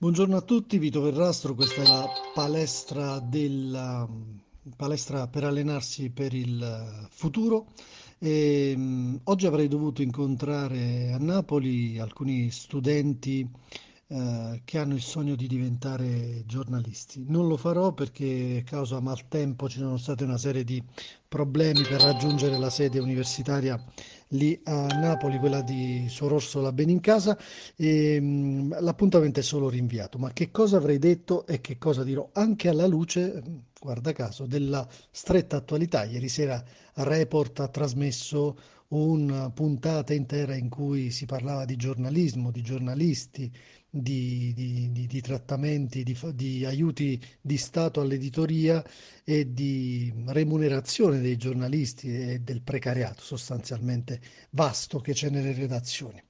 Buongiorno a tutti, Vito Verrastro, questa è la palestra, della, palestra per allenarsi per il futuro. E, mh, oggi avrei dovuto incontrare a Napoli alcuni studenti eh, che hanno il sogno di diventare giornalisti. Non lo farò perché causa maltempo ci sono state una serie di problemi per raggiungere la sede universitaria lì a Napoli, quella di Suor Orsola Benincasa, e mh, l'appuntamento è solo rinviato. Ma che cosa avrei detto e che cosa dirò anche alla luce, guarda caso, della stretta attualità. Ieri sera Report ha trasmesso una puntata intera in cui si parlava di giornalismo, di giornalisti, di, di- di- di trattamenti, di, aiuti di Stato all'editoria e di remunerazione dei giornalisti e del precariato sostanzialmente vasto che c'è nelle redazioni.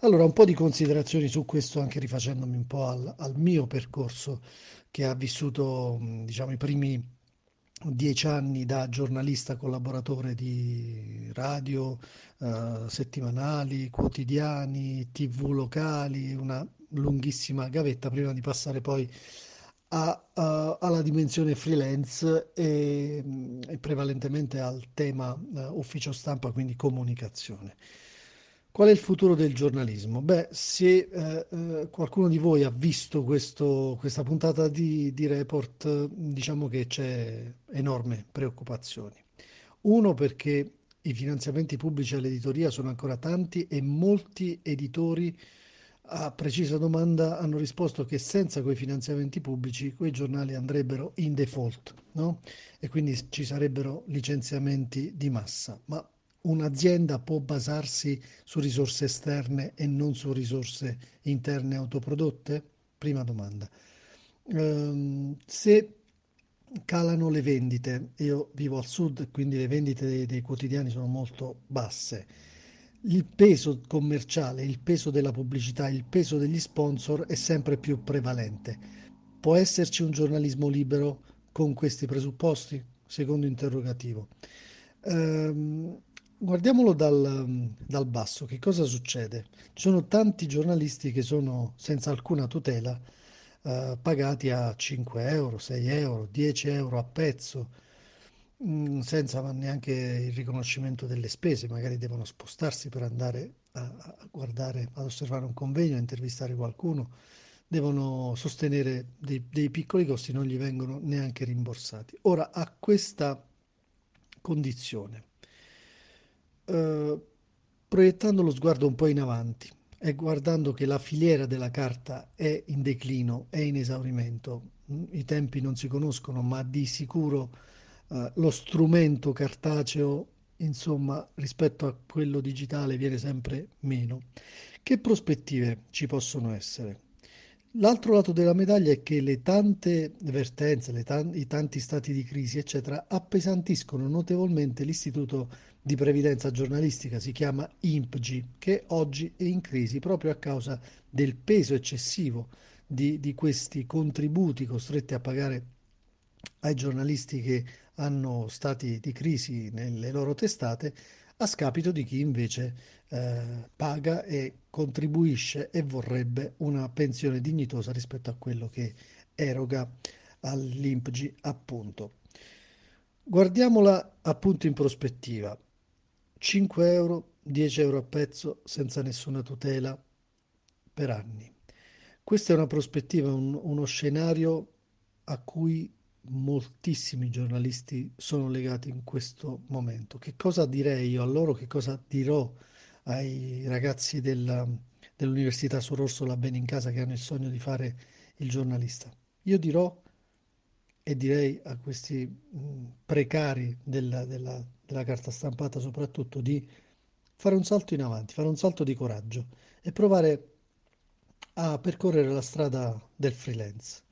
Allora, un po' di considerazioni su questo, anche rifacendomi un po' al, al mio percorso che ha vissuto, diciamo, i primi dieci anni da giornalista collaboratore di radio, eh, settimanali, quotidiani, TV locali, una lunghissima gavetta prima di passare poi a- a- alla dimensione freelance e, e prevalentemente al tema eh, ufficio stampa, quindi comunicazione. Qual è il futuro del giornalismo? Beh, se eh, eh, qualcuno di voi ha visto questo- questa puntata di, di Report, diciamo che c'è enorme preoccupazione. Uno perché i finanziamenti pubblici all'editoria sono ancora tanti e molti editori a precisa domanda hanno risposto che senza quei finanziamenti pubblici quei giornali andrebbero in default, no? E quindi ci sarebbero licenziamenti di massa. Ma un'azienda può basarsi su risorse esterne e non su risorse interne autoprodotte? Prima domanda. Ehm, se calano le vendite, io vivo al sud, quindi le vendite dei, dei quotidiani sono molto basse. Il peso commerciale, il peso della pubblicità, il peso degli sponsor è sempre più prevalente. Può esserci un giornalismo libero con questi presupposti? Secondo interrogativo. Ehm, guardiamolo dal, dal basso, che cosa succede? Ci sono tanti giornalisti che sono senza alcuna tutela, eh, pagati a 5 euro, 6 euro, 10 euro a pezzo, mm, senza neanche il riconoscimento delle spese, magari devono spostarsi per andare a, a guardare, ad osservare un convegno, a intervistare qualcuno, devono sostenere dei, dei piccoli costi, non gli vengono neanche rimborsati. Ora, a questa condizione, eh, proiettando lo sguardo un po' in avanti e guardando che la filiera della carta è in declino, è in esaurimento, i tempi non si conoscono, ma di sicuro eh, lo strumento cartaceo, insomma, rispetto a quello digitale viene sempre meno. Che prospettive ci possono essere? L'altro lato della medaglia è che le tante vertenze, le tan- i tanti stati di crisi, eccetera, appesantiscono notevolmente l'istituto di previdenza giornalistica, si chiama INPGI, che oggi è in crisi proprio a causa del peso eccessivo di, di questi contributi costretti a pagare ai giornalisti che hanno stati di crisi nelle loro testate, a scapito di chi invece eh, paga e contribuisce e vorrebbe una pensione dignitosa rispetto a quello che eroga all'INPGI, appunto. Guardiamola appunto in prospettiva. 5 euro, 10 euro a pezzo senza nessuna tutela per anni. Questa è una prospettiva, un- uno scenario a cui moltissimi giornalisti sono legati in questo momento. Che cosa direi io a loro? Che cosa dirò ai ragazzi della- dell'Università Suor Orsola Benincasa che hanno il sogno di fare il giornalista? Io dirò e direi a questi precari della, della- della carta stampata soprattutto di fare un salto in avanti, fare un salto di coraggio e provare a percorrere la strada del freelance.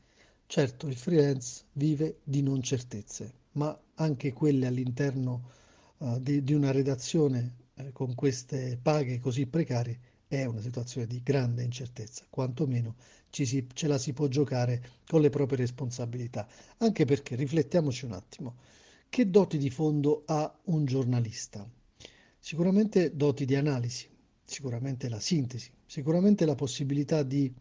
Certo, il freelance vive di non certezze, ma anche quelle all'interno eh, di, di una redazione eh, con queste paghe così precarie è una situazione di grande incertezza, quantomeno ci si- ce la si può giocare con le proprie responsabilità, anche perché riflettiamoci un attimo, che doti di fondo ha un giornalista? Sicuramente doti di analisi, sicuramente la sintesi, sicuramente la possibilità di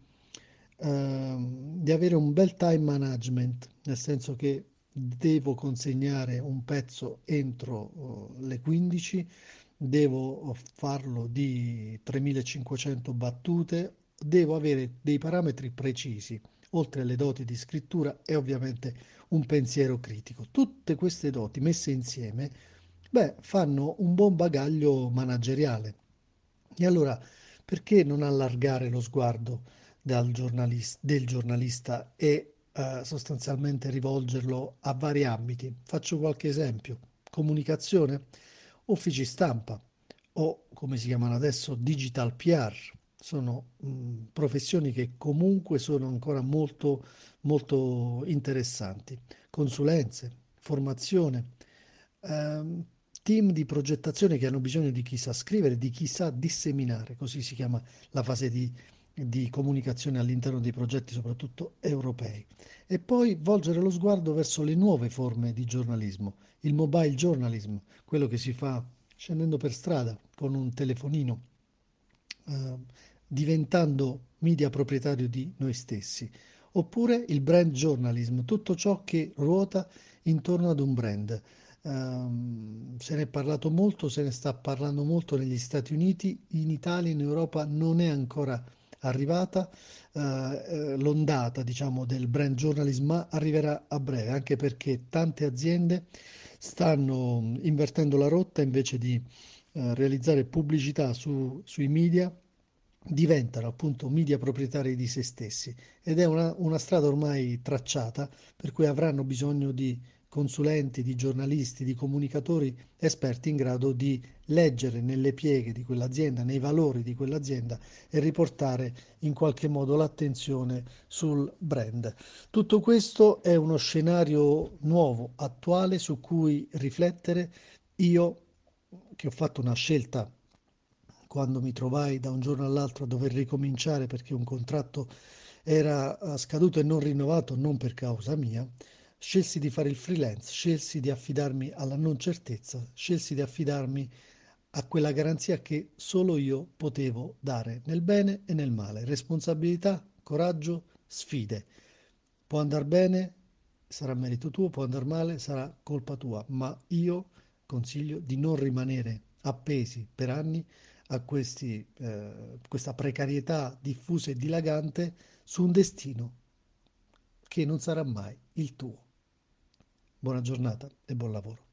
ehm, di avere un bel time management, nel senso che devo consegnare un pezzo entro uh, le 15, devo farlo di 3500 battute, devo avere dei parametri precisi, oltre alle doti di scrittura e ovviamente un pensiero critico. Tutte queste doti messe insieme, beh, fanno un buon bagaglio manageriale. E allora, perché non allargare lo sguardo giornalista, del giornalista e eh, sostanzialmente rivolgerlo a vari ambiti? Faccio qualche esempio. Comunicazione, uffici stampa o come si chiamano adesso digital PR. Sono professioni che comunque sono ancora molto, molto interessanti. Consulenze, formazione, ehm, team di progettazione che hanno bisogno di chi sa scrivere, di chi sa disseminare, così si chiama la fase di, di comunicazione all'interno dei progetti, soprattutto europei. E poi volgere lo sguardo verso le nuove forme di giornalismo, il mobile journalism, quello che si fa scendendo per strada con un telefonino, eh, diventando media proprietario di noi stessi, oppure il brand journalism, tutto ciò che ruota intorno ad un brand. Um, se ne è parlato molto, se ne sta parlando molto negli Stati Uniti, in Italia, in Europa non è ancora arrivata uh, l'ondata diciamo, del brand journalism, ma arriverà a breve, anche perché tante aziende stanno invertendo la rotta invece di uh, realizzare pubblicità su, sui media diventano appunto media proprietari di se stessi ed è una, una strada ormai tracciata per cui avranno bisogno di consulenti, di giornalisti, di comunicatori esperti in grado di leggere nelle pieghe di quell'azienda, nei valori di quell'azienda e riportare in qualche modo l'attenzione sul brand. Tutto questo è uno scenario nuovo, attuale, su cui riflettere. Io che ho fatto una scelta quando mi trovai da un giorno all'altro a dover ricominciare perché un contratto era scaduto e non rinnovato non per causa mia, Scelsi di fare il freelance, scelsi di affidarmi alla non certezza, scelsi di affidarmi a quella garanzia che solo io potevo dare nel bene e nel male. Responsabilità, coraggio, sfide. Può andare bene, sarà merito tuo, può andare male, sarà colpa tua, ma io consiglio di non rimanere appesi per anni a questi, eh, questa precarietà diffusa e dilagante su un destino che non sarà mai il tuo. Buona giornata e buon lavoro.